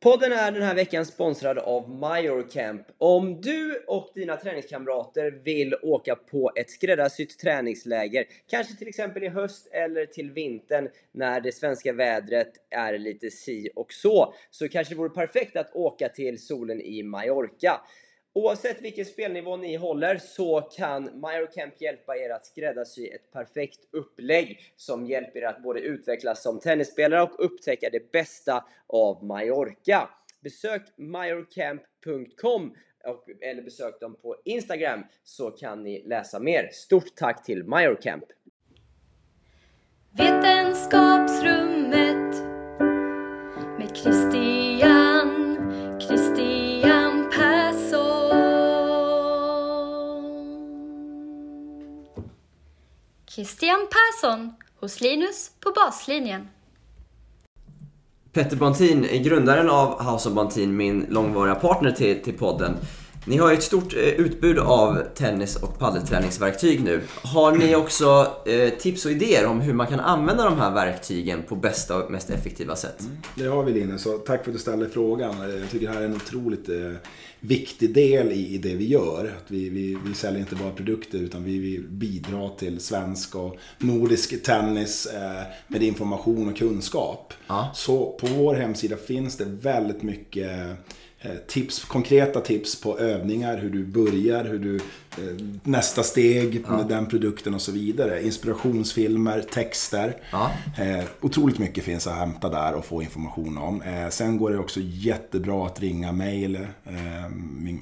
Podden är den här veckan sponsrad av Majorcamp. Om du och dina träningskamrater vill åka på ett skräddarsytt träningsläger, kanske till exempel i höst eller till vintern när det svenska vädret är lite si och så, så kanske det vore perfekt att åka till solen i Mallorca. Oavsett vilken spelnivå ni håller så kan MyroCamp hjälpa er att skräddarsy ett perfekt upplägg som hjälper er att både utvecklas som tennisspelare och upptäcka det bästa av Mallorca. Besök myrocamp.com eller besök dem på Instagram så kan ni läsa mer. Stort tack till MyroCamp! Vetenskapsrum Christian Persson hos Linus på baslinjen. Petter Bontin är grundaren av House of Bontin, min långvariga partner till, till podden. Ni har ju ett stort eh, utbud av tennis och paddelträningsverktyg nu. Har ni också eh, tips och idéer om hur man kan använda de här verktygen på bästa och mest effektiva sätt? Mm, det har vi Linus, så tack för att du ställde frågan. Jag tycker det här är en otroligt eh, viktig del i, det vi gör. Att vi, vi, vi säljer inte bara produkter utan vi, vi bidrar till svensk och nordisk tennis eh, med information och kunskap. Ja. Så på vår hemsida finns det väldigt mycket Eh, Eh, tips, konkreta tips på övningar, hur du börjar, hur du, nästa steg ja. med den produkten och så vidare. Inspirationsfilmer, texter. Ja. Eh, otroligt mycket finns att hämta där och få information om. Eh, sen går det också jättebra att ringa mejl, eh,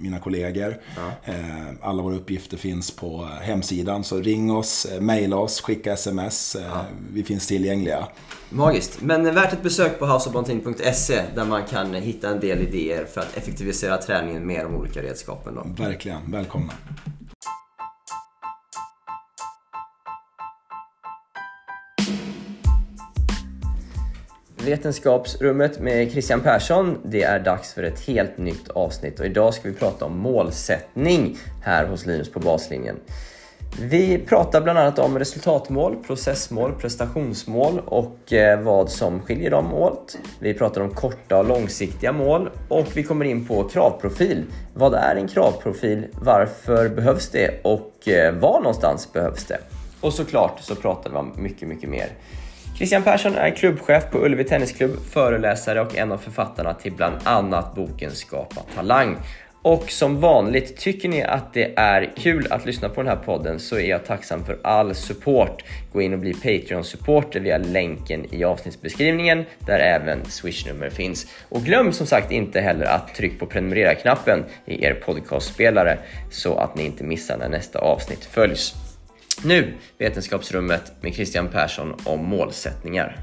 mina kollegor. Ja. Eh, alla våra uppgifter finns på hemsidan, så ring oss, mejla oss, skicka sms. Vi finns tillgängliga. Magiskt. Men värt ett besök på houseofbonting.se där man kan hitta en del idéer för att effektivisera träningen med de olika redskapen. Då. Verkligen. Välkomna. Vetenskapsrummet med Christian Persson. Det är dags för ett helt nytt avsnitt och idag ska vi prata om målsättning här hos Linus på baslinjen. Vi pratar bland annat om resultatmål, processmål, prestationsmål och eh, vad som skiljer dem åt. Vi pratar om korta och långsiktiga mål och vi kommer in på kravprofil. Vad är en kravprofil? Varför behövs det? Och eh, var någonstans behövs det? Och såklart så pratar vi om mycket, mycket mer. Christian Persson är klubbchef på Ullevi Tennisklubb, föreläsare och en av författarna till bland annat boken Skapa Talang. Och som vanligt, tycker ni att det är kul att lyssna på den här podden så är jag tacksam för all support. Gå in och bli Patreon-supporter via länken i avsnittsbeskrivningen där även swishnummer finns. Och glöm som sagt inte heller att trycka på prenumerera-knappen i er podcastspelare så att ni inte missar när nästa avsnitt följs. Nu Vetenskapsrummet med Christian Persson om målsättningar.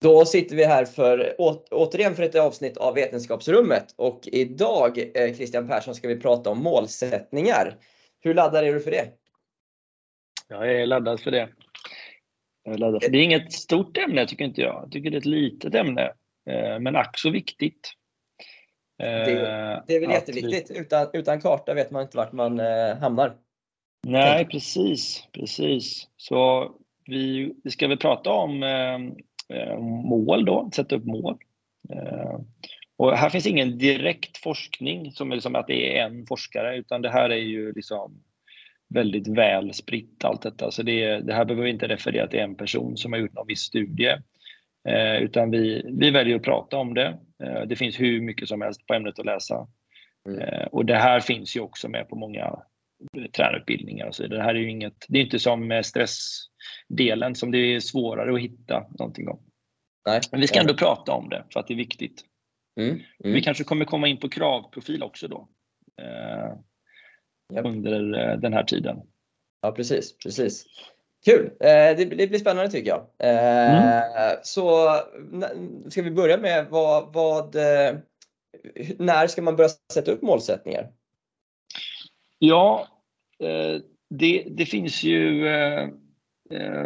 Då sitter vi här för, återigen för ett avsnitt av Vetenskapsrummet och idag eh, Christian Persson ska vi prata om målsättningar. Hur laddad är du för det? Jag är laddad för det. är laddad för det. är inget stort ämne tycker inte jag. Jag tycker det är ett litet ämne, eh, men ack så viktigt. Det, det är väl jätteviktigt. Utan, utan karta vet man inte vart man eh, hamnar. Nej, precis. precis. Så vi, vi ska väl prata om Eh, mål då, sätta upp mål. Eh, och här finns ingen direkt forskning som är liksom att det är en forskare, utan det här är ju liksom väldigt väl spritt allt detta. Så det, det här behöver vi inte referera till en person som har gjort någon viss studie, eh, utan vi, vi väljer att prata om det. det finns hur mycket som helst på ämnet att läsa. Mm. och det här finns ju också med på många tränarutbildningar och så. Det här är ju inget, det är inte som stressdelen som det är svårare att hitta någonting om. Nej. Men vi ska ändå prata om det för att det är viktigt. Mm. Mm. Vi kanske kommer komma in på kravprofil också då. Eh, yep. Under eh, den här tiden. Ja precis, precis. Kul! Eh, det, blir spännande tycker jag. Eh, mm. Så ska vi börja med vad, vad eh, när ska man börja sätta upp målsättningar? Ja, det, det finns ju,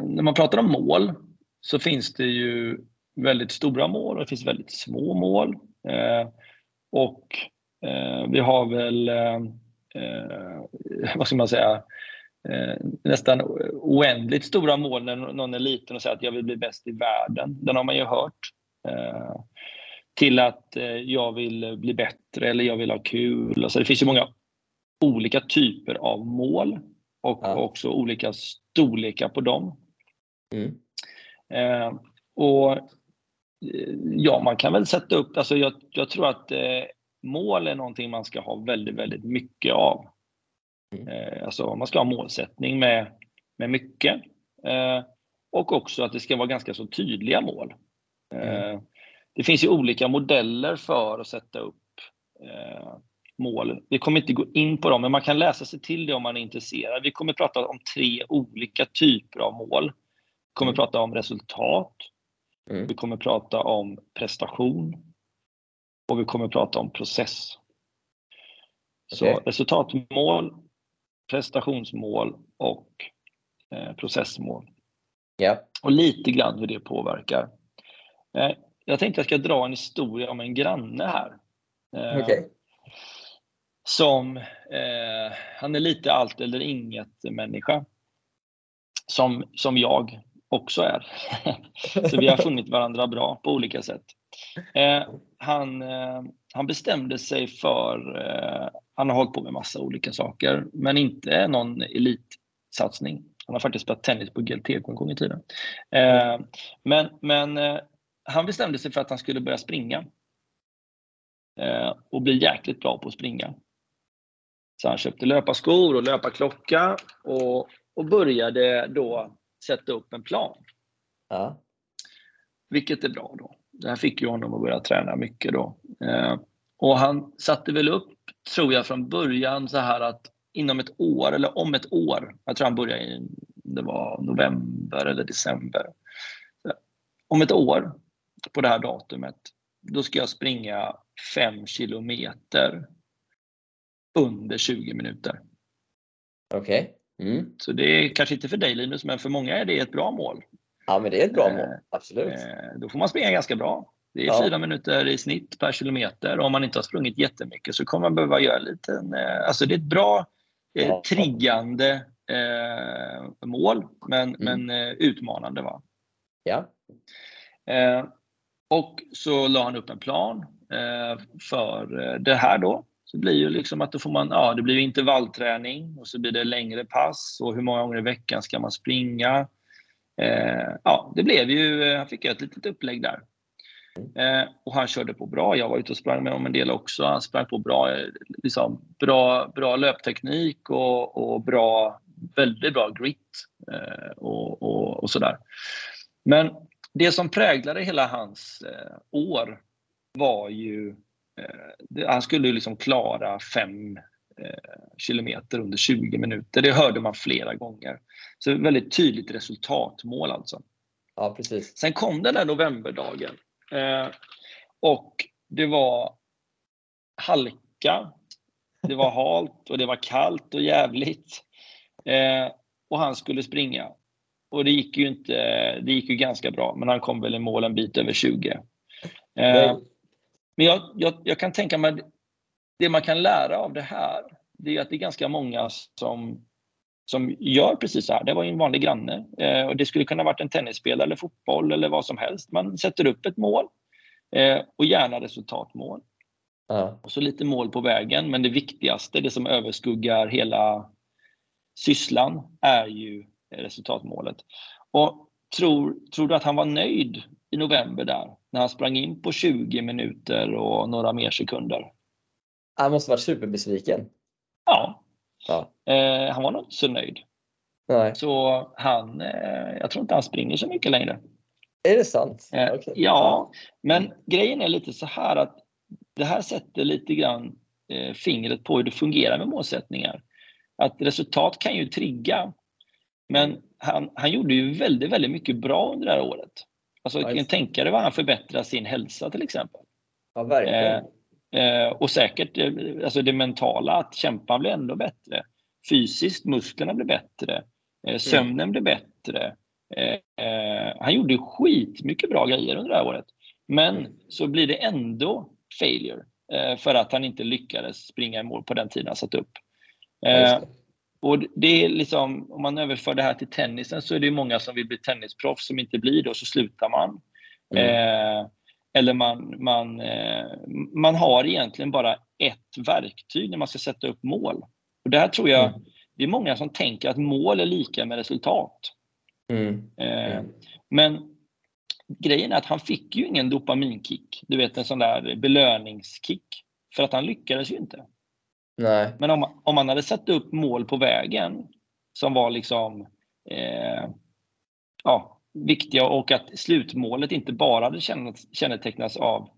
när man pratar om mål så finns det ju väldigt stora mål och det finns väldigt små mål. Och vi har väl, vad ska man säga, nästan oändligt stora mål när någon är liten och säger att jag vill bli bäst i världen. Den har man ju hört. Eh, till att eh, jag vill bli bättre eller jag vill ha kul. Alltså det finns ju många olika typer av mål och ja. också olika storlekar på dem. Mm. Eh, och eh, ja, man kan väl sätta upp, alltså jag, jag tror att eh, mål är någonting man ska ha väldigt, väldigt mycket av. Mm. Eh, alltså man ska ha målsättning med, med mycket. Eh, och också att det ska vara ganska så tydliga mål. Mm. Det finns ju olika modeller för att sätta upp mål. Vi kommer inte gå in på dem, men man kan läsa sig till det om man är intresserad. Vi kommer prata om tre olika typer av mål. Vi kommer mm. prata om resultat. Mm. Vi kommer prata om prestation. Och vi kommer prata om process. Okay. Så resultatmål, prestationsmål och eh, processmål. Yeah. Och lite grann hur det påverkar. Eh, jag tänkte jag ska dra en historia om en granne här. Eh, okay som, eh, han är lite allt eller inget människa. Som, som jag också är. så vi har funnit varandra bra på olika sätt. Eh, han, eh, han bestämde sig för, eh, han har hållit på med massa olika saker, men inte någon elitsatsning. Han har faktiskt spelat tennis på GLT en gång i tiden. Eh, men men eh, han bestämde sig för att han skulle börja springa. och bli jäkligt bra på att springa. Så han köpte löparskor och löparklocka och, och började då sätta upp en plan. Ja. Vilket är bra då. Det här fick ju honom att börja träna mycket då. Eh, och han satte väl upp, tror jag från början så här att inom ett år, eller om ett år, jag tror han började i det var november eller december. Om ett år på det här datumet, då ska jag springa fem kilometer under 20 minuter. Okej. Okay. Mm. Så det är kanske inte för dig Linus, men för många är det ett bra mål. Ja, men det är ett bra mål. Eh, Absolut. Eh, då får man springa ganska bra. Det är ja. fyra minuter i snitt per kilometer. Om man inte har sprungit jättemycket så kommer man behöva göra en liten... Eh, alltså det är ett bra ja. triggande eh, mål, men, mm. men utmanande. Va? Ja. Eh, och så la han upp en plan eh, för det här då. Så blir ju liksom att då får man, ja det blir intervallträning och så blir det längre pass och hur många gånger i veckan ska man springa? Eh, ja, det blev ju, eh, han fick ett litet upplägg där. Eh, och han körde på bra. Jag var ute och sprang med honom en del också. Han sprang på bra, eh, liksom, bra, bra löpteknik och, och bra, väldigt bra grit eh, och, och, och sådär. Men det som präglade hela hans eh, år var ju Eh, han skulle ju liksom klara fem kilometer under 20 minuter. Det hörde man flera gånger. Så väldigt tydligt resultatmål alltså. Ja, precis. Sen kom den där novemberdagen eh, och det var halka, det var halt och det var kallt och jävligt. och han skulle springa. Och det gick ju inte, det gick ju ganska bra, men han kom väl i mål en bit över 20. Men jag, jag, jag, kan tänka mig, det man kan lära av det här, det är att det är ganska många som, som gör precis så här. Det var en vanlig granne eh, och det skulle kunna varit en tennisspelare eller fotboll eller vad som helst. Man sätter upp ett mål eh, och gärna resultatmål. Ja. Och så lite mål på vägen, men det viktigaste, det som överskuggar hela sysslan, är ju resultatmålet. Och tror, tror du att han var nöjd i november där, när han sprang in på 20 minuter och några mer sekunder. Han måste varit superbesviken. Ja. ja. Eh, han var nog inte så nöjd. Nej. Så han, eh, jag tror inte han springer så mycket längre. Är det sant? Eh, okay. Ja, men grejen är lite så här att det här sätter lite grann eh, fingret på hur det fungerar med målsättningar. Att resultat kan ju trigga. Men han, han gjorde ju väldigt, väldigt mycket bra under det här året. Alltså, nice. tänka dig vad han förbättrar sin hälsa till exempel. Ja, verkligen. Eh, och säkert eh, alltså det mentala, att kämpa blir ändå bättre. Fysiskt, musklerna blir bättre. Eh, mm. sömnen blir bättre. Han gjorde skitmycket bra grejer under det här året. Men så blir det ändå failure för att han inte lyckades springa i mål på den tiden han satt upp. och det är liksom, om man överför det här till tennisen så är det många som vill bli tennisproffs som inte blir det och så slutar man. Mm. Eh, eller man, man, eh, man har egentligen bara ett verktyg när man ska sätta upp mål. Och där tror jag mm. det är många som tänker att mål är lika med resultat. Mm. Eh, men grejen är att han fick ju ingen dopaminkick, du vet en sån där belöningskick, för att han lyckades ju inte. Nej. Men om, om man hade satt upp mål på vägen som var liksom eh, ja, viktiga och att slutmålet inte bara hade kännetecknats av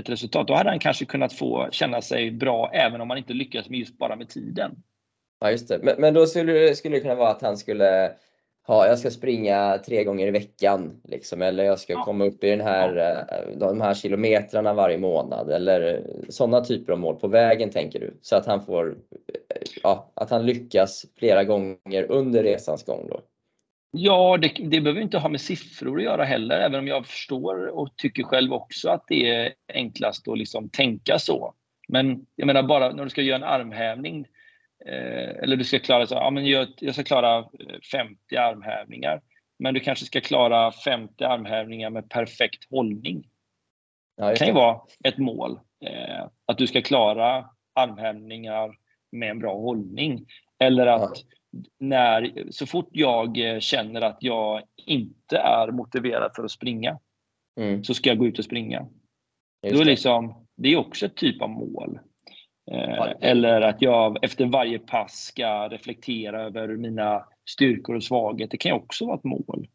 ett resultat, då hade han kanske kunnat få känna sig bra även om man inte lyckas med just bara med tiden. Ja, just det. Men, men då skulle, skulle det kunna vara att han skulle ha, jag ska springa tre gånger i veckan, liksom, eller jag ska ja. komma upp i den här, eh, de här kilometrarna varje månad, eller sådana typer av mål på vägen tänker du? Så att han får, ja, att han lyckas flera gånger under resans gång då? Ja, det, det behöver inte ha med siffror att göra heller, även om jag förstår och tycker själv också att det är enklast att liksom tänka så. Men jag menar bara när du ska göra en armhävning, eh, eller du ska klara så, ja, men jag, jag ska klara 50 eh, armhävningar, men du kanske ska klara 50 armhävningar med perfekt hållning. Ja, det kan ju vara ett mål, eh, att du ska klara armhävningar med en bra hållning. Eller att ja när, så fort jag eh, känner att jag inte är motiverad för att springa, mm. så ska jag gå ut och springa. Då är liksom, det är också ett typ av mål. Eh, eller att jag efter varje pass ska reflektera över mina styrkor och svagheter. Det kan ju också vara ett mål.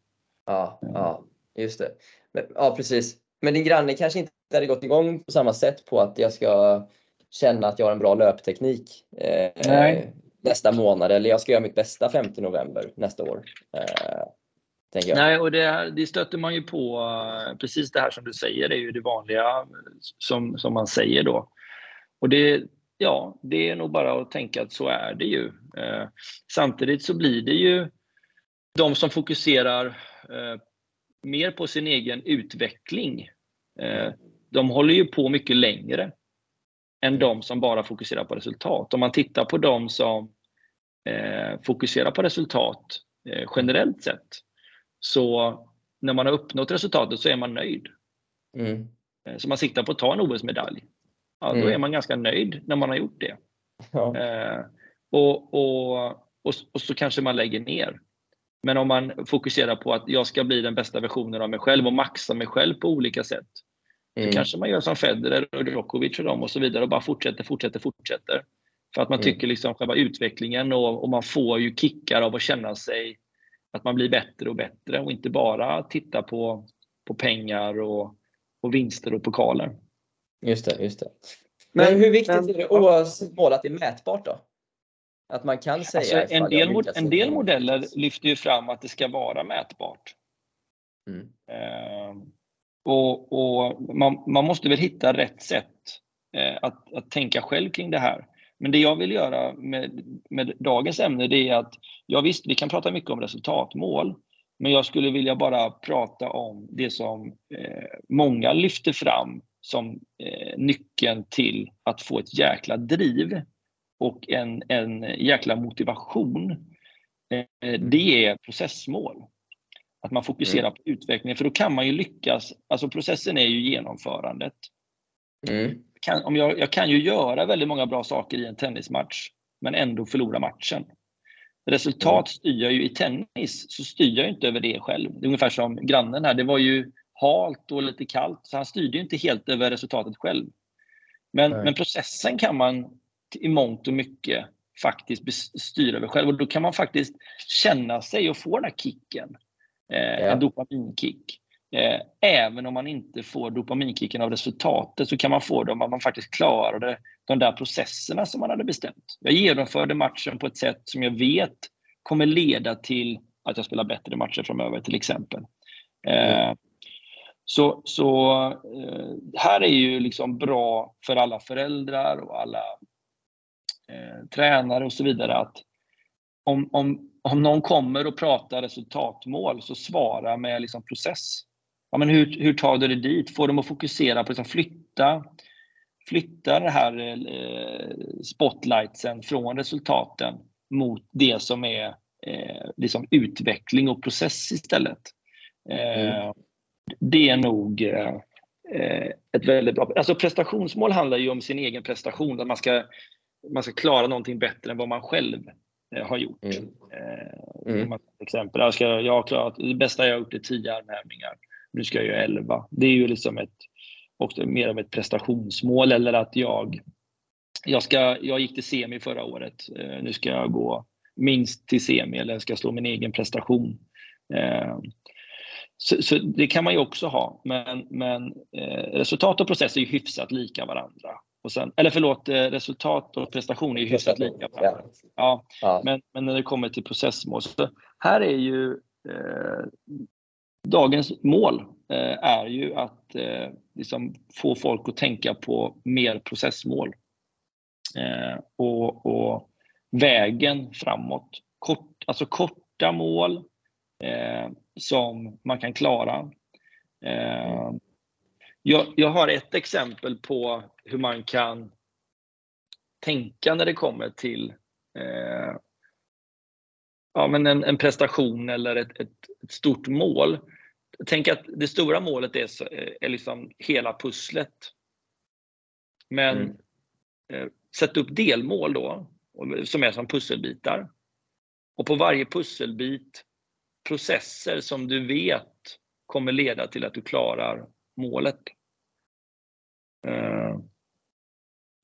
Ja, ja just det. Men, ja, precis. Men din granne kanske inte hade gått igång på samma sätt på att jag ska känna att jag har en bra löpteknik. Eh, Nej nästa månad eller jag ska göra mitt bästa 5 november nästa år. Eh, Nej, och det, det stöter man ju på. Eh, precis det här som du säger, det är ju det vanliga eh, som, som man säger då. Och det, ja, det är nog bara att tänka att så är det ju. Eh, samtidigt så blir det ju de som fokuserar eh, mer på sin egen utveckling. Eh, de håller ju på mycket längre än de som bara fokuserar på resultat. Om man tittar på de som eh, fokuserar på resultat eh, generellt sett, så när man har uppnått resultatet så är man nöjd. Mm. Eh, så man siktar på att ta en OS-medalj. Ja, mm. Då är man ganska nöjd när man har gjort det. Ja. Eh, och, och, och, och, så kanske man lägger ner. Men om man fokuserar på att jag ska bli den bästa versionen av mig själv och maxa mig själv på olika sätt, Mm. Så kanske man gör som Federer och Djokovic och dem och så vidare och bara fortsätter, fortsätter, fortsätter. För att man mm. tycker liksom själva utvecklingen och, och, man får ju kickar av att känna sig att man blir bättre och bättre och inte bara titta på, på pengar och, och vinster och pokaler. Just det, just det. Men, men hur viktigt men, är det oavsett mål att det är mätbart då? Att man kan säga alltså, en, del, en del modeller lyfter ju fram att det ska vara mätbart. Mm. Uh, och, och man, man, måste väl hitta rätt sätt eh, att, att tänka själv kring det här. Men det jag vill göra med, med dagens ämne det är att, ja visst, vi kan prata mycket om resultatmål, men jag skulle vilja bara prata om det som eh, många lyfter fram som eh, nyckeln till att få ett jäkla driv och en, en jäkla motivation. Eh, det är processmål. Att man fokuserar mm. på utvecklingen, för då kan man ju lyckas. Alltså processen är ju genomförandet. Mm. Kan, om jag, jag kan ju göra väldigt många bra saker i en tennismatch, men ändå förlora matchen. Resultat mm. styr jag ju i tennis, så styr jag inte över det själv. Det är ungefär som grannen här, det var ju halt och lite kallt, så han styrde inte helt över resultatet själv. Men, men processen kan man i mångt och mycket faktiskt styra över själv och då kan man faktiskt känna sig och få den här kicken eh, ja. en dopaminkick. Eh, även om man inte får dopaminkicken av resultatet så kan man få det om man faktiskt klarade de där processerna som man hade bestämt. Jag genomförde matchen på ett sätt som jag vet kommer leda till att jag spelar bättre matcher framöver till exempel. Mm. Så, så eh, här är ju liksom bra för alla föräldrar och alla eh, tränare och så vidare att om, om om någon kommer och pratar resultatmål så svara med liksom process. Ja, men hur, hur tar du dig dit? Får dem att fokusera på att liksom flytta, flytta det här eh, spotlightsen från resultaten mot det som är eh, liksom utveckling och process istället. Eh, mm. Det är nog eh, ett väldigt bra... Alltså prestationsmål handlar ju om sin egen prestation, att man ska, man ska klara någonting bättre än vad man själv har gjort. Mm. Eh, mm. exempel, jag, ska, jag har klarat, det bästa jag har gjort är 10 armhävningar, nu ska jag göra 11. Det är ju liksom ett, också mer av ett prestationsmål eller att jag jag, ska, jag gick till semi förra året. Eh, nu ska jag gå minst till semi eller ska slå min egen prestation. Eh, så, så, det kan man ju också ha, men, men eh, resultat och process är ju hyfsat lika varandra. Och sen, eller förlåt, resultat och prestation är ju hyfsat lika varandra. Ja. ja. Men, men, när det kommer till processmål, så här är ju eh, dagens mål eh, är ju att eh, liksom få folk att tänka på mer processmål. Eh, och, och, vägen framåt. Kort, alltså korta mål eh, som man kan klara. Eh, jag, jag, har ett exempel på hur man kan tänka när det kommer till eh, ja, men en, en, prestation eller ett, ett, ett, stort mål. Tänk att det stora målet är, är liksom hela pusslet. Men mm. Eh, sätt upp delmål då, som är som pusselbitar. Och på varje pusselbit processer som du vet kommer leda till att du klarar målet. Uh,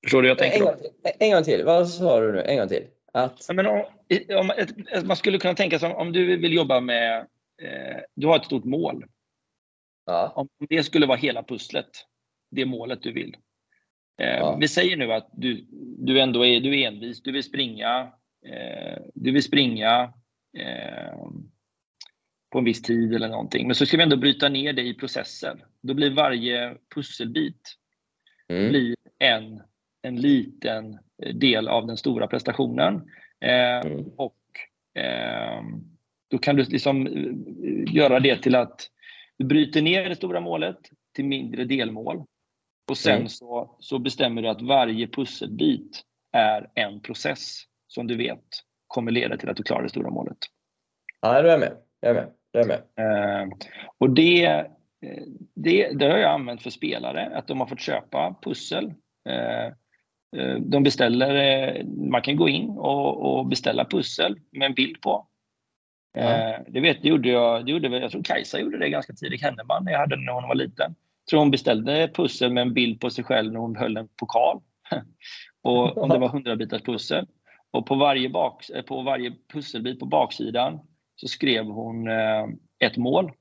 förstår du jag tänker? En gång, till, en gång till, vad sa du nu? En gång till. Att... men om, om, man skulle kunna tänka sig om du vill jobba med, eh, du har ett stort mål. Ja. Om det skulle vara hela pusslet, det målet du vill. Eh, ja. Vi säger nu att du, du ändå är, du är envis, du vill springa, eh, du vill springa eh, på en viss tid eller någonting. Men så ska vi ändå bryta ner det i processer. Då blir varje pusselbit mm. blir en, en liten del av den stora prestationen. Eh, mm. Och eh, då kan du liksom eh, göra det till att du bryter ner det stora målet till mindre delmål. Och sen mm. så, så bestämmer du att varje pusselbit är en process som du vet kommer leda till att du klarar det stora målet. Ja, är jag med. Jag är med. Jag är med. Eh, och det, eh, det, det har jag använt för spelare, att de har fått köpa pussel. Eh, eh de beställer, eh, man kan gå in och, och, beställa pussel med en bild på. Eh, det vet, det gjorde jag, det gjorde, jag tror Kajsa gjorde det ganska tidigt, Henneman, jag hade när hon var liten tror hon beställde pussel med en bild på sig själv när hon höll en pokal. och om det var 100 bitars pussel. Och på varje, bak, på varje pusselbit på baksidan så skrev hon eh, ett mål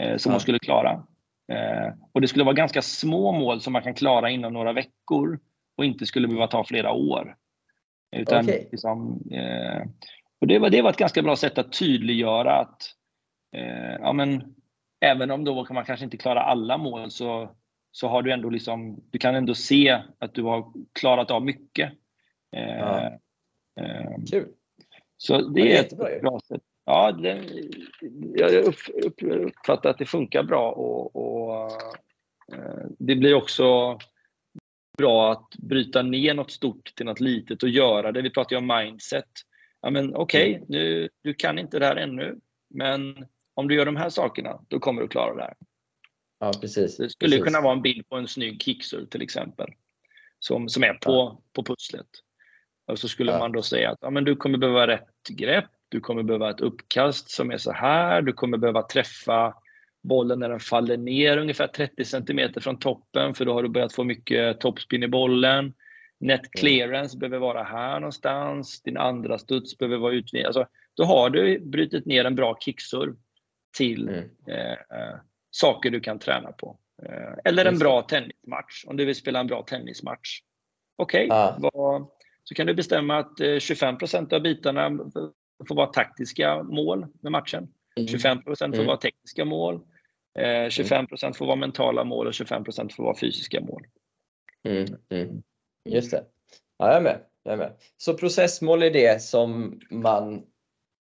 eh, som hon skulle klara. Eh, och det skulle vara ganska små mål som man kan klara inom några veckor och inte skulle behöva ta flera år. Utan, okay. liksom, och det, var, det var ett ganska bra sätt att tydliggöra att ja, men, även om då man kanske inte klarar alla mål så, så har du ändå liksom, du kan ändå se att du har klarat av mycket. Ja. Eh, Kul! Så det, det är ett bra sätt. Ja, det, jag uppfattar att det funkar bra och, och eh, det blir också bra att bryta ner något stort till något litet och göra det. Vi pratar ju om mindset. Ja, men okej, okay, mm. du kan inte det här ännu, men om du gör de här sakerna, då kommer du klara det här. Ja, precis. Det skulle precis. kunna vara en bild på en snygg kicksur till exempel. Som, som är på, ja. på pusslet. Och så skulle ja. man då säga att ja, men du kommer behöva rätt grepp, du kommer behöva ett uppkast som är så här, du kommer behöva träffa bollen när den faller ner ungefär 30 cm från toppen för då har du börjat få mycket topspin i bollen. Net mm. clearance behöver vara här någonstans, din andra studs behöver vara utvidgad. Alltså, då har du brutit ner en bra kicksurv till mm. eh, saker du kan träna på. Eh, eller en bra tennismatch, om du vill spela en bra tennismatch. Okej, okay, ah. så kan du bestämma att eh, 25% av bitarna får vara taktiska mål med matchen. Mm. 25 får mm. vara tekniska mål. 25 eh, får vara mentala mål och 25% får vara fysiska mål. Mm. Mm. Just det. Ja, jag är med. Jag är med. Så processmål är det som man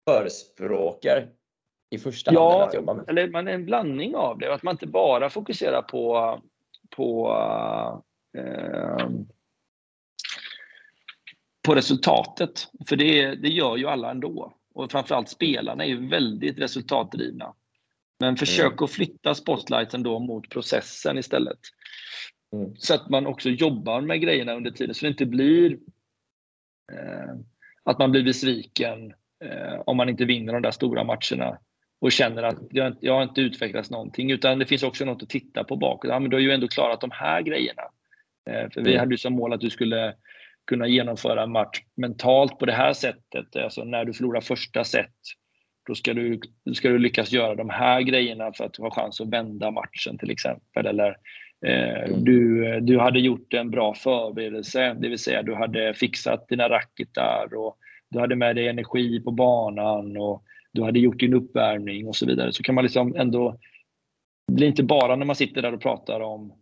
förespråkar i första hand ja, att jobba med? eller man är en blandning av det. Att man inte bara fokuserar på, på eh, på resultatet. För det, det gör ju alla ändå. Och framförallt spelarna är ju väldigt resultatdrivna. Men försök mm. att flytta spotlighten då mot processen istället. Mm. Så att man också jobbar med grejerna under tiden så det inte blir eh, att man blir besviken eh, om man inte vinner de där stora matcherna och känner att jag, jag har inte utvecklats någonting. Utan det finns också något att titta på bakåt. Ja, men du har ju ändå klarat de här grejerna. Eh, för vi mm. hade ju som mål att du skulle kunna genomföra en match mentalt på det här sättet. Alltså när du förlorar första set, då ska du, ska du lyckas göra de här grejerna för att ha chans att vända matchen till exempel. Eller eh, mm. du, du hade gjort en bra förberedelse, det vill säga du hade fixat dina racketar och du hade med dig energi på banan och du hade gjort din uppvärmning och så vidare. Så kan man liksom ändå, det blir inte bara när man sitter där och pratar om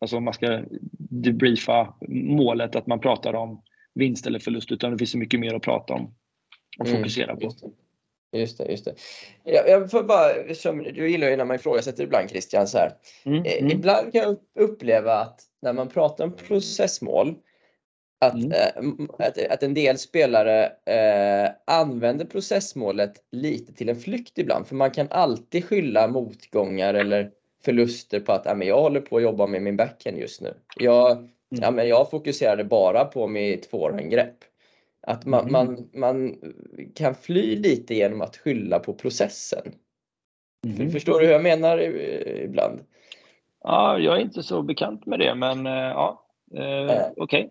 alltså om man ska debriefa målet, att man pratar om vinst eller förlust, utan det finns så mycket mer att prata om och mm, fokusera på. Just det, just det. Jag, jag får bara, som, du gillar ju när man ifrågasätter ibland Christian så här. Mm, eh, mm. Ibland kan jag uppleva att när man pratar om processmål att, mm. äh, att, att, en del spelare äh, använder processmålet lite till en flykt ibland. För man kan alltid skylla motgångar eller förluster på att ja, men jag håller på att jobba med min backhand just nu. Jag, mm. ja, men jag fokuserade bara på mitt forehandgrepp. Att man, mm. man, man kan fly lite genom att skylla på processen. Mm. Förstår du hur jag menar ibland? Ja, jag är inte så bekant med det, men eh, ja, eh, okej. Okay.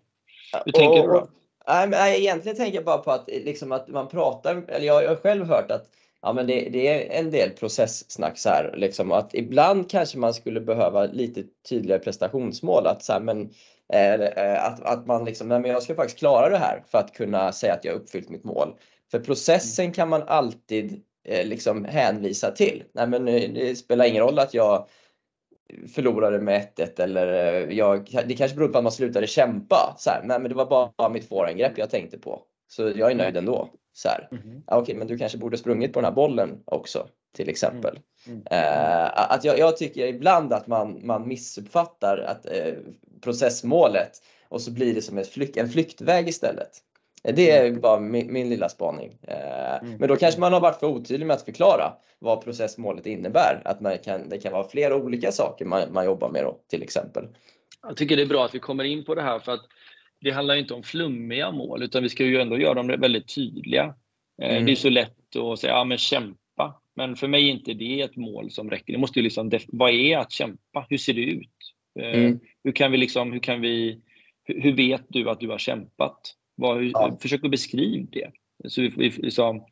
Hur tänker och, du då? Nej, egentligen tänker jag bara på att, liksom, att man pratar, eller jag har själv hört att ja, men det, det är en del processsnack så här, liksom, att ibland kanske man skulle behöva lite tydligare prestationsmål. Att, så här, men, eh, att, att man liksom, men jag ska faktiskt klara det här för att kunna säga att jag uppfyllt mitt mål. För processen kan man alltid eh, liksom hänvisa till. Nej, men eh, det spelar ingen roll att jag förlorade med 1-1 eller eh, jag, det kanske beror på att man slutade kämpa. Så här, nej, men det var bara mitt forehandgrepp jag tänkte på. Så jag är nöjd ändå. Så här. Mm. Ja, Okej, men du kanske borde sprungit på den här bollen också till exempel. Mm. Mm. Uh, att jag, jag, tycker ibland att man, man missuppfattar att, uh, processmålet och så blir det som ett flyk, en flyktväg istället. Det är mm. bara min, min lilla spaning. Uh, men då kanske man har varit för otydlig med att förklara vad processmålet innebär. Att man kan, det kan vara flera olika saker man, man jobbar med då, till exempel. Jag tycker det är bra att vi kommer in på det här för att det handlar inte om flummiga mål utan vi ska ju ändå göra dem väldigt tydliga. Eh, mm. Det är så lätt att säga, ja men kämpa. Men för mig är inte det ett mål som räcker. Det måste ju liksom, vad är att kämpa? Hur ser det ut? Eh, mm. Hur kan vi liksom, hur kan vi, hur vet du att du har kämpat? Vad, ja. Försök att beskriva det. Så vi, vi liksom,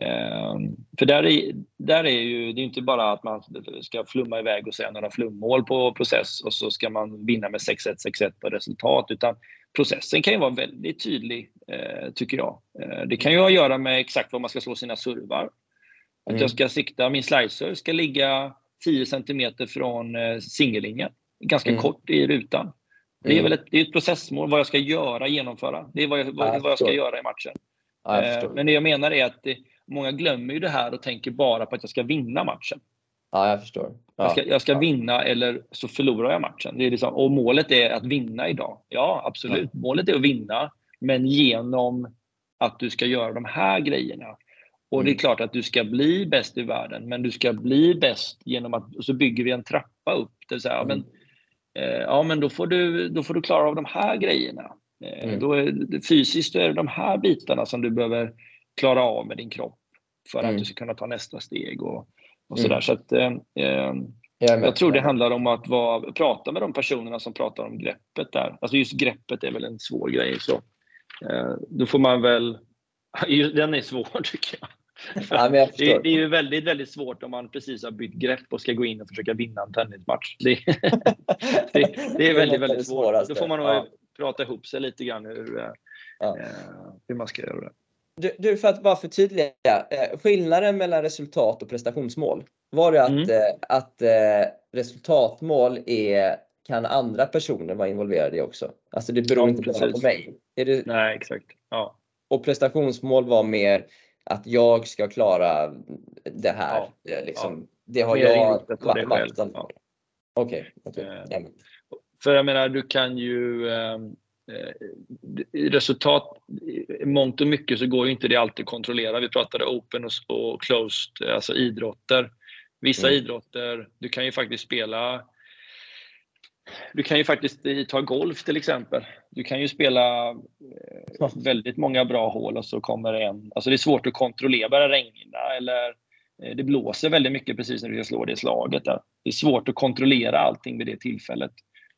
Ehm, för där är, där är ju, det är inte bara att man ska flumma iväg och säga några flummål på process och så ska man vinna med 6-1, 6-1 på resultat, utan processen kan ju vara väldigt tydlig, eh, tycker jag. Eh, det kan ju ha att göra med exakt var man ska slå sina servar. Att mm. jag ska sikta, min slicer ska ligga 10 cm från eh, singellinjen, ganska mm. kort i rutan. Det är mm. väl ett, det är ett processmål, vad jag ska göra, genomföra. Det är vad jag, vad, vad jag ska göra i matchen. Ja, Men det jag menar är att det, många glömmer ju det här och tänker bara på att jag ska vinna matchen. Ja, jag förstår. Ja. Jag ska, jag ska ja. vinna eller så förlorar jag matchen. Det är liksom, och målet är att vinna idag. Ja, absolut. Ja. Målet är att vinna, men genom att du ska göra de här grejerna. Och det är mm. klart att du ska bli bäst i världen, men du ska bli bäst genom att, och så bygger vi en trappa upp. Det vill säga, mm. men, eh, ja, men då får, du, då får du klara av de här grejerna. Eh, mm. då är, fysiskt är det de här bitarna som du behöver klara av med din kropp för mm. att du ska kunna ta nästa steg och, och sådär. Mm. Så att, eh, eh jag, jag tror det handlar om att vara, prata med de personerna som pratar om greppet där. Alltså just greppet är väl en svår grej. Så, eh, då får man väl... Den är svår tycker jag. Ja, det, det, är ju väldigt, väldigt svårt om man precis har bytt grepp och ska gå in och försöka vinna en tennismatch. Det, det, det är väldigt, väldigt svårt. Då får man nog ja. prata ihop sig lite grann hur, eh, ja. hur man ska göra det. Du, du, för att bara förtydliga. Eh, skillnaden mellan resultat och prestationsmål. Var det att, mm. Eh, att eh, resultatmål är, kan andra personer vara involverade i också? Alltså det beror ja, inte bara på mig. Det... Nej, exakt. Ja. Och prestationsmål var mer att jag ska klara det här. Ja. Liksom, ja. Det har mer jag makten. Okej. Okay. okay. För jag menar, du kan ju eh, resultat, i mångt och mycket så går ju inte det alltid att kontrollera. Vi pratade open och, och closed, alltså idrotter. Vissa mm. idrotter, du kan ju faktiskt spela du kan ju faktiskt ta golf till exempel. Du kan ju spela eh, väldigt många bra hål och så kommer en... Alltså det är svårt att kontrollera. Börjar regna eller eh, det blåser väldigt mycket precis när du ska slå det slaget. Där. Det är svårt att kontrollera allting vid det tillfället.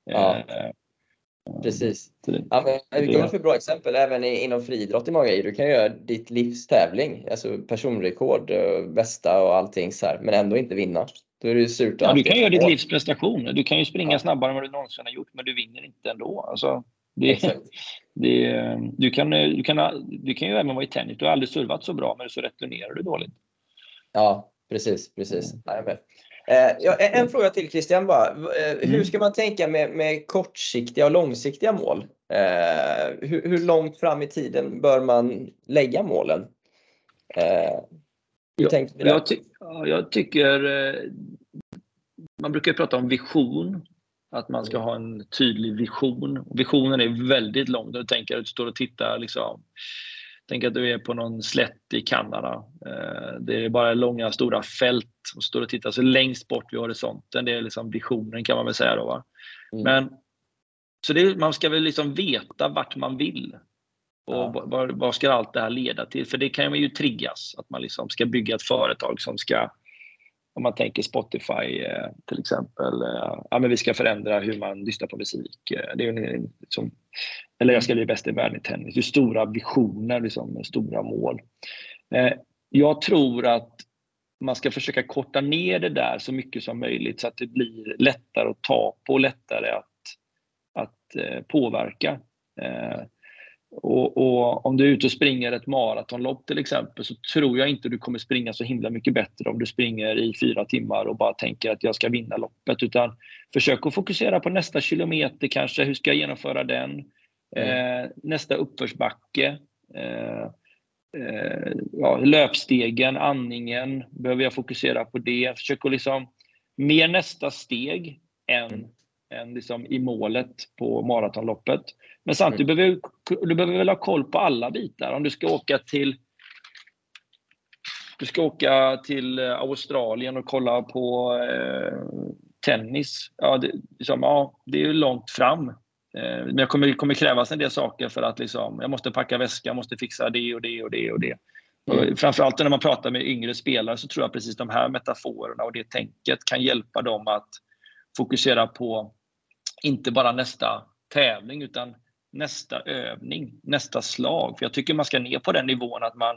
Ja. Precis. Ja, men golf är ett bra exempel även inom friidrott i många grejer. Du kan göra ditt livs tävling, alltså personrekord, bästa och allting så här, men ändå inte vinna. Då är det surt. Ja, du kan göra ditt livs prestation. Du kan ju springa ja. snabbare än vad du någonsin har gjort, men du vinner inte ändå. Alltså, det, det, du, kan, du, kan, du kan ju även vara i tennis. Du har aldrig servat så bra, men så returnerar du dåligt. Ja, precis. precis. Mm. Eh, en fråga till Christian bara. Eh, hur mm. ska man tänka med, med kortsiktiga och långsiktiga mål? Eh, hur, hur, långt fram i tiden bör man lägga målen? Eh, jag, jag, ty jag, tycker man brukar prata om vision. Att man ska ha en tydlig vision. Visionen är väldigt lång. Du tänker att du står och tittar liksom. Tänk att du är på någon slätt i Kanada. Eh, det är bara långa stora fält och står och tittar så längst bort vid horisonten. Det är liksom visionen kan man väl säga då. Va? Mm. Men, så det, man ska väl liksom veta vart man vill. Och ja. vad, vad, ska allt det här leda till? För det kan ju triggas, att man liksom ska bygga ett företag som ska, om man tänker Spotify eh, till exempel, eh, ja men vi ska förändra hur man lyssnar på musik. Det är en, liksom, eller jag ska bli bäst i världen i tennis. Det är stora visioner, liksom, stora mål. Eh, jag tror att man ska försöka korta ner det där så mycket som möjligt så att det blir lättare att ta på, lättare att, att eh, påverka. Eh, och, och, om du är ute och springer ett maratonlopp till exempel så tror jag inte du kommer springa så himla mycket bättre om du springer i fyra timmar och bara tänker att jag ska vinna loppet. Utan försök att fokusera på nästa kilometer kanske. Hur ska jag genomföra den? Mm. Eh, nästa uppförsbacke. Eh, eh, ja, löpstegen, andningen. Behöver jag fokusera på det? Försök att liksom mer nästa steg än, mm. än liksom i målet på maratonloppet. Men samtidigt mm. behöver du behöver väl ha koll på alla bitar. Om du ska åka till du ska åka till Australien och kolla på eh, tennis. Ja det, liksom, ja, det är långt fram. Eh, men det kommer, kommer krävas en del saker för att liksom, jag måste packa väska, måste fixa det och det och det och det. Mm. framförallt när man pratar med yngre spelare så tror jag precis de här metaforerna och det tänket kan hjälpa dem att fokusera på inte bara nästa tävling utan nästa övning, nästa slag. För jag tycker man ska ner på den nivån att man,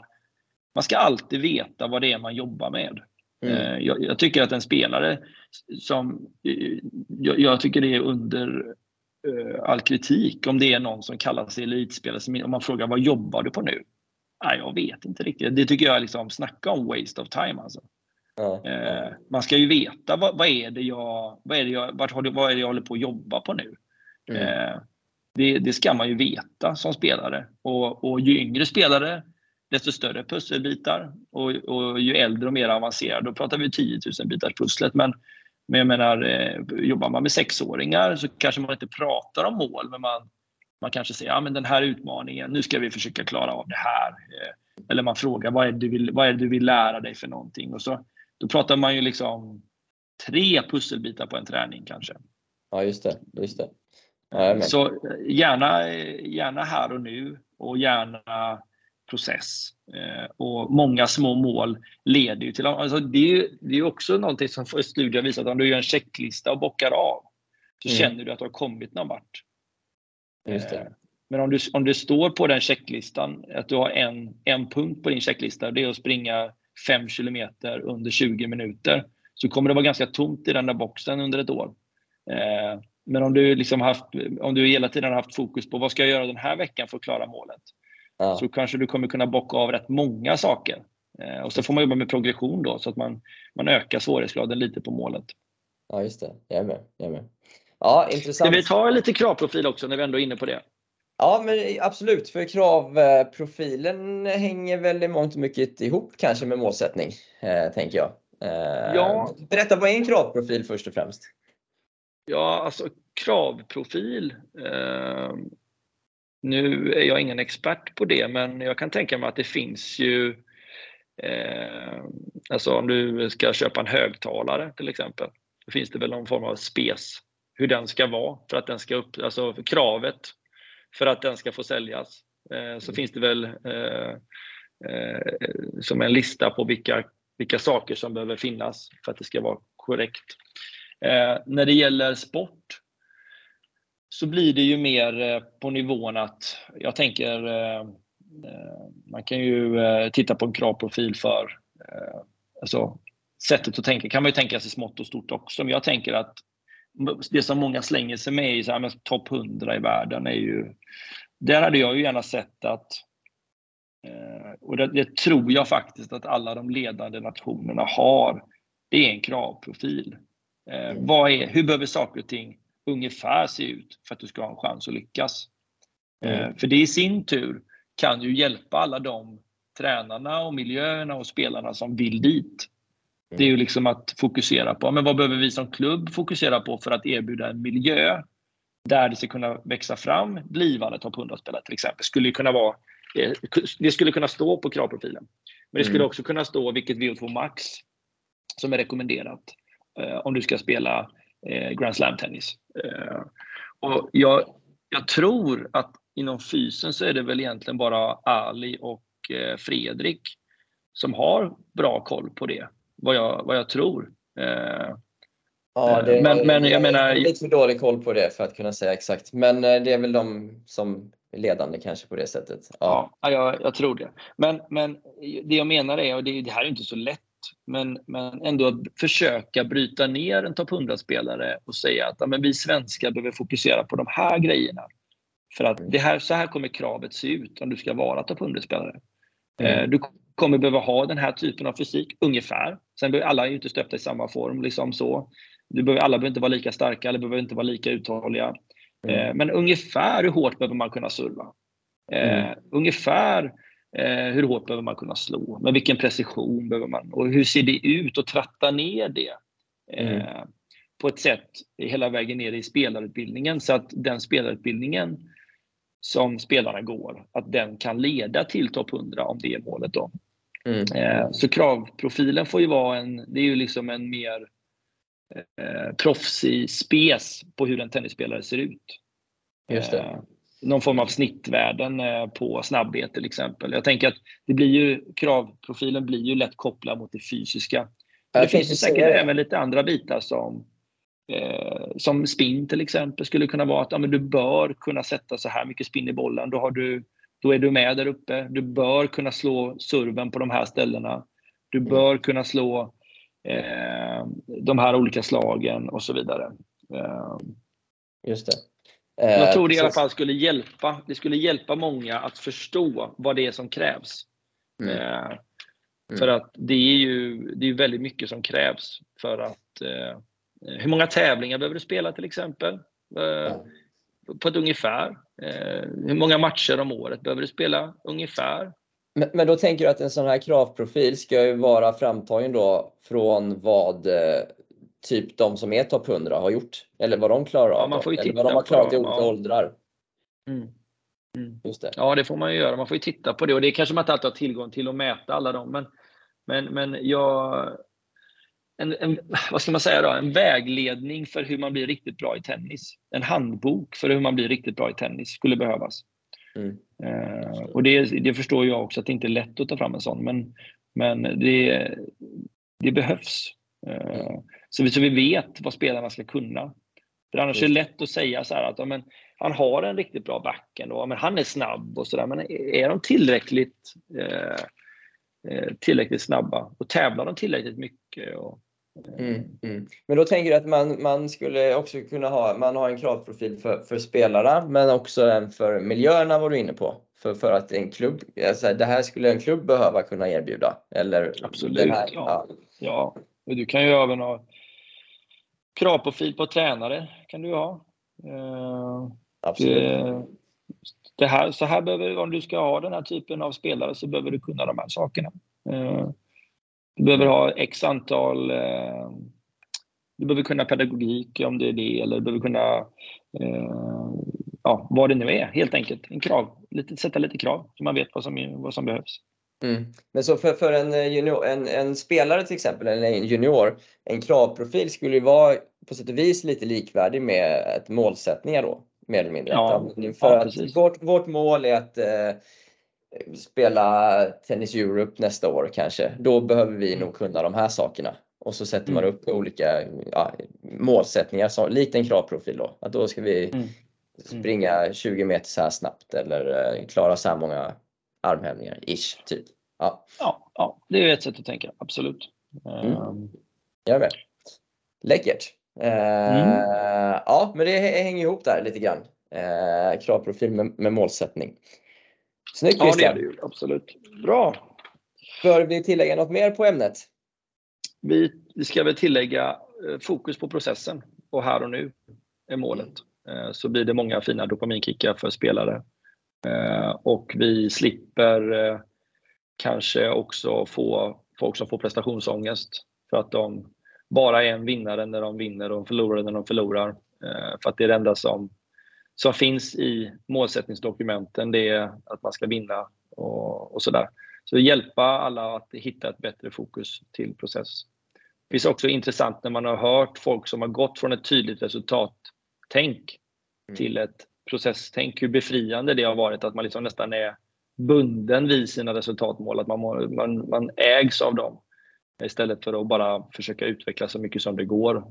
man ska alltid veta vad det är man jobbar med. Mm. Eh, jag, jag, tycker att en spelare som, eh, jag, jag tycker det är under all kritik om det är någon som kallar sig elitspelare, om man frågar vad jobbar du på nu? Nej, jag vet inte riktigt. Det tycker jag är liksom, snacka om waste of time alltså. Ja. Uh, man ska ju veta vad, vad, är det jag, vad är det jag, vart, vad är det jag håller på att jobba på nu? Mm. Uh, det, det, ska man ju veta som spelare. Och, och ju yngre spelare, desto större pusselbitar. Och, och ju äldre och mer avancerad, då pratar vi 10 000 bitars pusslet. Men, men jag menar, eh, jobbar man med sexåringar så kanske man inte pratar om mål, men man, man kanske säger ja, men den här utmaningen, nu ska vi försöka klara av det här. Eh, eller man frågar vad är det du vill, vad är du vill lära dig för någonting? Och så, då pratar man ju liksom tre pusselbitar på en träning kanske. Ja, just det. Just det. Så gärna, gärna här och nu och gärna process. Eh, och många små mål leder ju till... Alltså det, är, det är också någonting som studier visar att om du gör en checklista och bockar av så mm. känner du att du har kommit någon vart. Eh, men om du, om det står på den checklistan att du har en, en punkt på din checklista det är att springa 5 kilometer under 20 minuter så kommer det vara ganska tomt i den där boxen under ett år. Eh, men om du, liksom haft, om du hela tiden har haft fokus på vad ska jag göra den här veckan för att klara målet? Ja. Så kanske du kommer kunna bocka av rätt många saker. Eh, och så får man jobba med progression då så att man, man ökar svårighetsgraden lite på målet. Ja, just det. Jag är med. Jag är med. Ja, intressant. Ska vi ta lite kravprofil också när vi ändå är inne på det? Ja, men absolut. För kravprofilen hänger väl i mångt och mycket ihop kanske med målsättning, eh, tänker jag. Eh, ja. Berätta, vad är en kravprofil först och främst? Ja, alltså kravprofil. Eh, nu är jag ingen expert på det, men jag kan tänka mig att det finns ju eh, Alltså om du ska köpa en högtalare till exempel, då finns det väl någon form av spes hur den ska vara för att den ska upp, alltså kravet för att den ska få säljas. Eh, så mm. finns det väl eh, eh, som en lista på vilka, vilka saker som behöver finnas för att det ska vara korrekt. Eh, när det gäller sport så blir det ju mer eh, på nivån att jag tänker eh, man kan ju titta på en kravprofil för alltså, sättet att tänka kan man ju tänka sig smått och stort också. Men jag tänker att det som många slänger sig med i topp 100 i världen är ju där hade jag ju gärna sett att och det, det, tror jag faktiskt att alla de ledande nationerna har. Det är en kravprofil. Mm. vad är, hur behöver saker och ting ungefär se ut för att du ska ha en chans att lyckas? Mm. för det i sin tur kan ju hjälpa alla de tränarna och miljöerna och spelarna som vill dit. Det är ju liksom att fokusera på, men vad behöver vi som klubb fokusera på för att erbjuda en miljö där det ska kunna växa fram blivande topp 100-spelare till exempel. Skulle kunna vara, eh, det skulle kunna stå på kravprofilen. Men det skulle mm. också kunna stå vilket VO2 Max som är rekommenderat eh, om du ska spela eh, Grand Slam-tennis. Eh, och jag, jag tror att inom fysen så är det väl egentligen bara Ali och eh, Fredrik som har bra koll på det, vad jag, vad jag tror. Eh, ja, det, men, men jag, jag menar... lite för dålig koll på det för att kunna säga exakt. Men det är väl de som är ledande kanske på det sättet. Ja, ja jag, jag tror det. Men, men det jag menar är, och det, det här är inte så lätt men, men ändå att försöka bryta ner en topp 100-spelare och säga att ja, men vi svenskar behöver fokusera på de här grejerna. För att det här, så här kommer kravet se ut om du ska vara topp 100-spelare. Mm. Eh, du kommer behöva ha den här typen av fysik, ungefär. Sen behöver alla är ju inte stöpta i samma form. Liksom så. Du behöver, alla behöver inte vara lika starka, alla behöver inte vara lika uthålliga. Mm. Eh, men ungefär hur hårt behöver man kunna serva? Eh, mm. Ungefär hur hårt behöver man kunna slå? Med vilken precision behöver man? Och hur ser det ut? att tratta ner det eh, mm. på ett sätt hela vägen ner i spelarutbildningen så att den spelarutbildningen som spelarna går, att den kan leda till topp 100 om det är målet. Då. Mm. Eh, så kravprofilen får ju vara en, det är ju liksom en mer eh, proffsig spes på hur en tennisspelare ser ut. Just det. Någon form av snittvärden eh, på snabbhet till exempel. Jag tänker att det blir ju, kravprofilen blir ju lätt kopplad mot det fysiska. Det finns ju säkert även lite andra bitar som, eh, som spin till exempel skulle kunna vara att ja, men du bör kunna sätta så här mycket spin i bollen. Då, har du, då är du med där uppe. Du bör kunna slå serven på de här ställena. Du mm. bör kunna slå eh, de här olika slagen och så vidare. Eh, Just det. Jag eh, tror det i alla fall skulle hjälpa. Det skulle hjälpa många att förstå vad det är som krävs. Mm. Eh, mm. För att det är ju det är väldigt mycket som krävs för att eh, hur många tävlingar behöver du spela till exempel? Mm. På ett ungefär. Hur många matcher om året behöver du spela ungefär? Men, men då tänker du att en sån här kravprofil ska ju vara framtagen då från vad typ de som är topp 100 har gjort? Eller vad de klarar av? Ja, man får ju eller vad de har klarat i olika ja. åldrar? Mm. Mm. Just det. Ja, det får man ju göra. Man får ju titta på det och det kanske man inte alltid har tillgång till att mäta alla dem. Men, men, men jag, en, en, vad ska man säga då? En vägledning för hur man blir riktigt bra i tennis. En handbok för hur man blir riktigt bra i tennis skulle behövas. Mm. Uh, och det, det, förstår jag också att det inte är lätt att ta fram en sån, men, men det, det behövs. Uh, så vi, så vi vet vad spelarna ska kunna. För annars är det lätt att säga så att ja, men, han har en riktigt bra backen och men han är snabb och sådär. Men är de tillräckligt, eh, eh, tillräckligt snabba och tävlar de tillräckligt mycket? Och, eh. mm, mm. Men då tänker du att man, man skulle också kunna ha, man har en kravprofil för, för spelarna men också en för miljöerna var du inne på. För, för att en klubb, alltså det här skulle en klubb behöva kunna erbjuda? Eller Absolut, ja. ja. ja. Du kan ju även ha kravprofil på tränare kan du ha. Eh, Absolut. Det, det, här, så här behöver, om du ska ha den här typen av spelare så behöver du kunna de här sakerna. Eh, du behöver ha x antal eh, du behöver kunna pedagogik om det är det, eller du behöver kunna ja, vad det nu är helt enkelt. En krav, lite, sätta lite krav så man vet vad som, vad som behövs. Mm. Men så för, för en, eh, junior, en, en spelare till exempel, eller en junior, en kravprofil skulle ju vara på sätt och vis lite likvärdig med ett målsättningar då, mer eller mindre. Ja, för ja, att vårt, vårt mål är att eh, spela Tennis Europe nästa år kanske. Då behöver vi Mm. nog kunna de här sakerna. Och så sätter man upp olika ja, målsättningar, så, likt en kravprofil då. Att då ska vi Mm. springa 20 meter så här snabbt eller eh, klara så här många armhävningar, ish, typ. Ja, Ja, ja, det är ett sätt att tänka, absolut. Mm. Ehm, jag är med. Läckert. Eh, Mm. Ja, men det hänger ihop där lite grann. Eh, kravprofil med, med målsättning. Snyggt Ja, det är Christian. det ju. Absolut. Bra. Bör vi tillägga något mer på ämnet? Vi, vi ska väl tillägga eh, fokus på processen och här och nu är målet. Eh, Så blir det många fina dopaminkickar för spelare. Och vi slipper eh, kanske också få folk som får prestationsångest för att de bara är en vinnare när de vinner och förlorare när de förlorar. Eh, För att det är det enda som, som finns i målsättningsdokumenten, det är att man ska vinna och, och sådär. Så hjälpa alla att hitta ett bättre fokus till process. Det finns också intressant när man har hört folk som har gått från ett tydligt resultattänk Mm. till ett processtänk, hur befriande det har varit att man liksom nästan är bunden vid sina resultatmål, att man, man, man ägs av dem istället för att bara försöka utveckla så mycket som det går.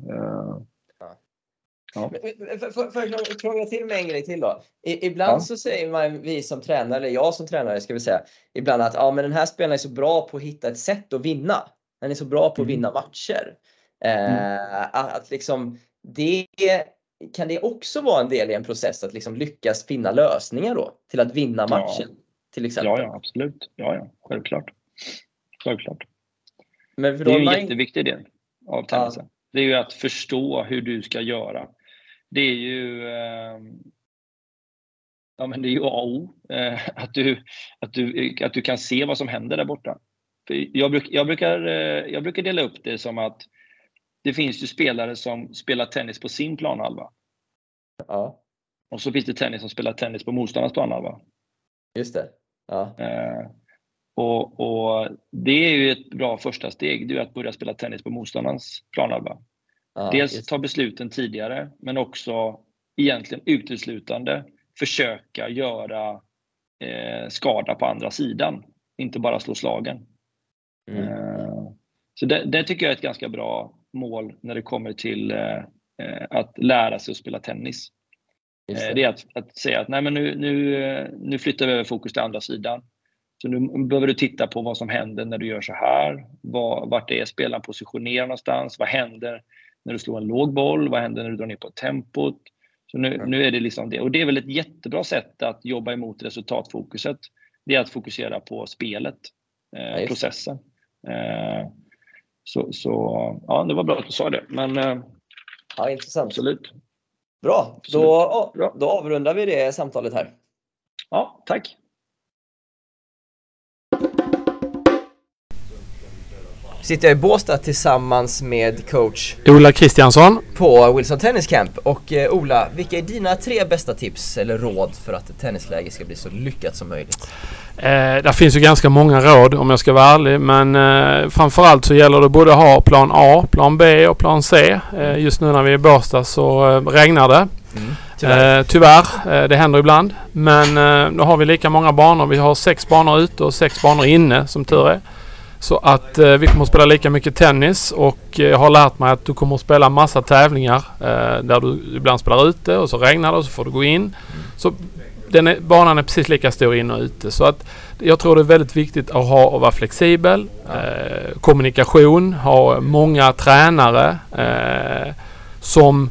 Men- Får jag krångla- krångla till med en grej till då? I, ibland Ja. så säger man, vi som tränare, eller jag som tränare ska vi säga, ibland att ja, men den här spelaren är så bra på att hitta ett sätt att vinna. Den är så bra på att Mm. vinna matcher. Eh, att, att liksom, det, kan det också vara en del i en process att liksom lyckas finna lösningar då till att vinna Ja. Till exempel. ja, ja, absolut. Ja, ja, självklart. Självklart. Men för Det är man- en jätteviktig del av tennisen. Det är ju att förstå hur du ska göra. Det är ju eh, ja, men det är ju A och O. Eh, att, du, att, du, att du kan se vad som händer där borta. För jag, bruk, jag, brukar, eh, jag brukar dela upp det som att det finns ju spelare som spelar tennis på sin planhalva. Ja, Och så finns det tennis som spelar tennis på motståndarnas planhalva. just det. Ja, Eh, och, och det är ju ett bra första steg, det är att börja spela tennis på motståndarens planhalva. ja, Dels just- ta besluten tidigare, men också egentligen uteslutande försöka göra eh, skada på andra sidan, inte bara slå slagen. mm. Eh, så det, det tycker jag är ett ganska bra mål när det kommer till eh, eh, att lära sig att spela tennis. Eh, Det är att, att säga att nej, men nu, nu, nu flyttar vi över fokus till andra sidan. Så nu behöver du titta på vad som händer när du gör så här. Var, vart är spelaren positionerad någonstans? Vad händer när du slår en låg boll? Vad händer när du drar ner på tempot? Så nu, nu är det liksom det. Och det är väl ett jättebra sätt att jobba emot resultatfokuset. Det är att fokusera på spelet, eh, det. processen. Eh, så, så ja, det var bra att du sa det. Men eh, ja, intressant. absolut. Bra, Absolut. då, då avrundar vi det samtalet här. Ja, tack. Sitter jag i Båstad tillsammans med coach Ola Kristiansson. på Wilson Tennis Camp. Och eh, Ola, vilka är dina tre bästa tips eller råd för att ett tennisläge ska bli så lyckat som möjligt? Eh, där finns ju ganska många råd om jag ska vara ärlig men eh, framförallt så gäller det både att ha plan A, plan B och plan C. Eh, just nu när vi är i Båstad så eh, regnar det. Tyvärr. Eh, tyvärr, eh, det händer ibland. Men eh, då har vi lika många banor. Vi har sex banor ute och sex banor inne som tur är. Så att eh, vi kommer att spela lika mycket tennis och eh, jag har lärt mig att du kommer att spela massa tävlingar eh, där du ibland spelar ute och så regnar det och så får du gå in. Så den är, banan är precis lika stor inne och ute. Så att jag tror det är väldigt viktigt att ha att vara flexibel. Eh, kommunikation, ha många tränare eh, som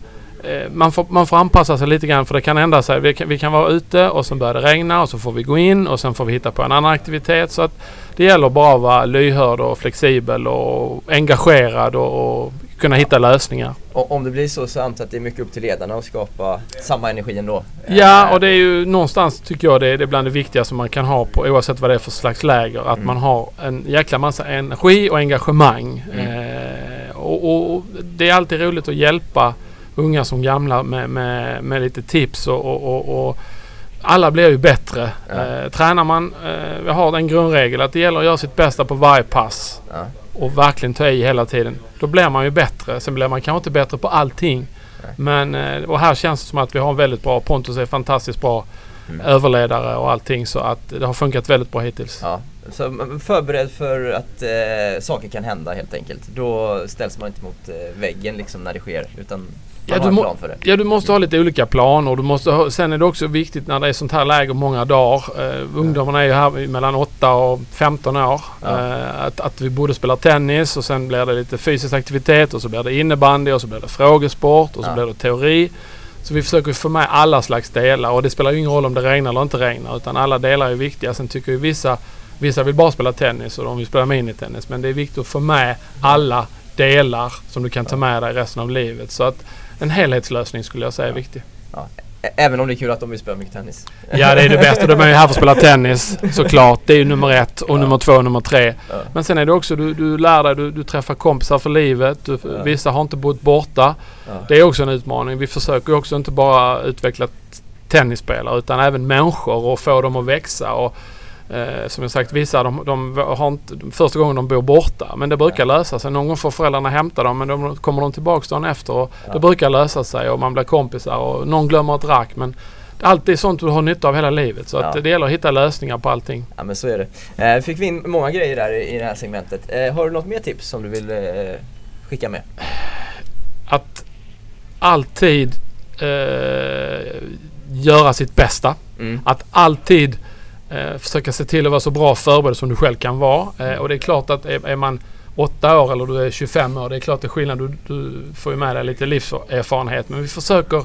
man får, man får anpassa sig lite grann för det kan hända sig. Vi kan, vi kan vara ute och sen börjar det regna och så får vi gå in och sen får vi hitta på en annan aktivitet. Så att det gäller bara att vara lyhörd och flexibel och engagerad och, och kunna hitta lösningar. Och om det blir så jag att det är mycket upp till ledarna att skapa samma energi ändå. Ja, Eh, och det är ju någonstans tycker jag det är, det är bland det viktigaste man kan ha på oavsett vad det är för slags läger. Att Mm. man har en jäkla massa energi och engagemang. Mm. Eh, och, och det är alltid roligt att hjälpa unga som gamla med, med, med lite tips och, och, och, alla blir ju bättre. Ja. Eh, tränar man, eh, vi har en grundregel att det gäller att göra sitt bästa på varje pass Ja. och verkligen ta i hela tiden. Då blir man ju bättre. Sen blir man kanske inte bättre på allting. Men, eh, och här känns det som att vi har en väldigt bra, Pontus är fantastiskt bra Mm. överledare och allting så att det har funkat väldigt bra hittills. Ja, så förberedd för att eh, saker kan hända helt enkelt. Då ställs man inte mot eh, väggen liksom när det sker utan Ja, du må-. Ja, du måste ha lite olika planer. Du måste ha, sen är det också viktigt när det är sånt här läger många dagar. Eh, ungdomarna är ju här mellan 8 och 15 år. Ja. Eh, att, att vi borde spela tennis och sen blir det lite fysisk aktivitet och så blir det innebandy och så blir det frågesport och så blir det teori. Så vi försöker få med alla slags delar och det spelar ju ingen roll om det regnar eller inte regnar utan alla delar är viktiga. Sen tycker ju vissa, vissa vill bara spela tennis och de vill spela minitennis men det är viktigt att få med alla delar som du kan ta med dig resten av livet. Så att en helhetslösning skulle jag säga är viktig. Ä- Även om det är kul att de vill spela mycket tennis. Ja, det är det bästa. De är ju här för att spela tennis såklart. Det är ju nummer ett och nummer två och nummer tre. Ja. Men sen är det också, du, du lär dig, du, du träffar kompisar för livet. Du, Ja. Vissa har inte bott borta. Ja. Det är också en utmaning. Vi försöker också inte bara utveckla tennisspelare utan även människor och få dem att växa. Och, eh, som jag sagt, vissa de, de har inte, första gången de bor borta. Men det brukar lösa sig. Någon gång får föräldrarna hämta dem men de kommer de tillbaka dagen efter. Och Ja. Det brukar lösa sig och man blir kompisar och någon glömmer ett rack. Men det är sånt du har nytta av hela livet. Så att Ja. det gäller att hitta lösningar på allting. Ja men så är det. Eh, fick vi in många grejer där i, i det här segmentet. Eh, har du något mer tips som du vill eh, skicka med? Att alltid eh, göra sitt bästa. Mm. Att alltid eh, försöka se till att vara så bra förberedd som du själv kan vara. Eh, och det är klart att är, är man 8 år eller du är 25 år, det är klart det är skillnad. Du, du får ju med dig lite livserfarenhet. Men vi försöker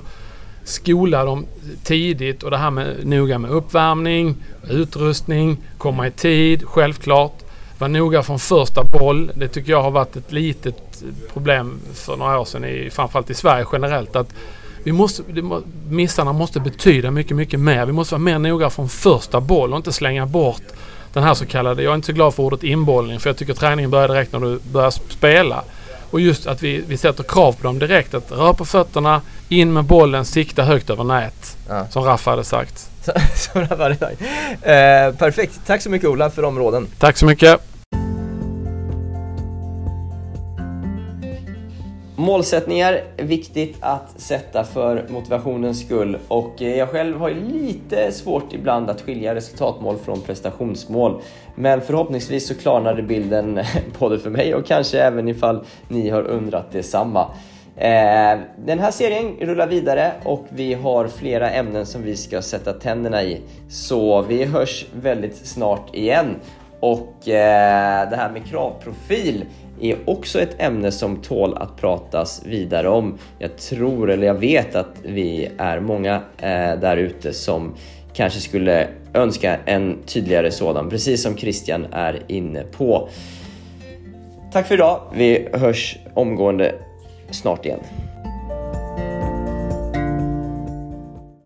skola dem tidigt och det här med noga med uppvärmning, utrustning, komma i tid, självklart. Vara noga från första boll. Det tycker jag har varit ett litet problem för några år sedan, i, framförallt i Sverige generellt. Att vi måste, missarna måste betyda mycket, mycket mer. Vi måste vara mer noga från första boll och inte slänga bort den här så kallade, jag är inte så glad för ordet inbollning för jag tycker träningen börjar direkt när du börjar spela. Och just att vi, vi sätter krav på dem direkt. Att röra på fötterna, in med bollen, sikta högt över nät. Ja. Som Raffa hade sagt. Så det var det. Eh, perfekt. Tack så mycket Ola för områden. Tack så mycket. Målsättningar är viktigt att sätta för motivationens skull och eh, jag själv har ju lite svårt ibland att skilja resultatmål från prestationsmål. Men förhoppningsvis så klarnade bilden både för mig och kanske även ifall ni har undrat detsamma. Eh, den här serien rullar vidare och vi har flera ämnen som vi ska sätta tänderna i. Så vi hörs väldigt snart igen. Och eh, det här med kravprofil är också ett ämne som tål att pratas vidare om. Jag tror, eller jag vet att vi är många eh, där ute som kanske skulle önska en tydligare sådan, precis som Christian är inne på. Tack för idag. Vi hörs omgående snart igen.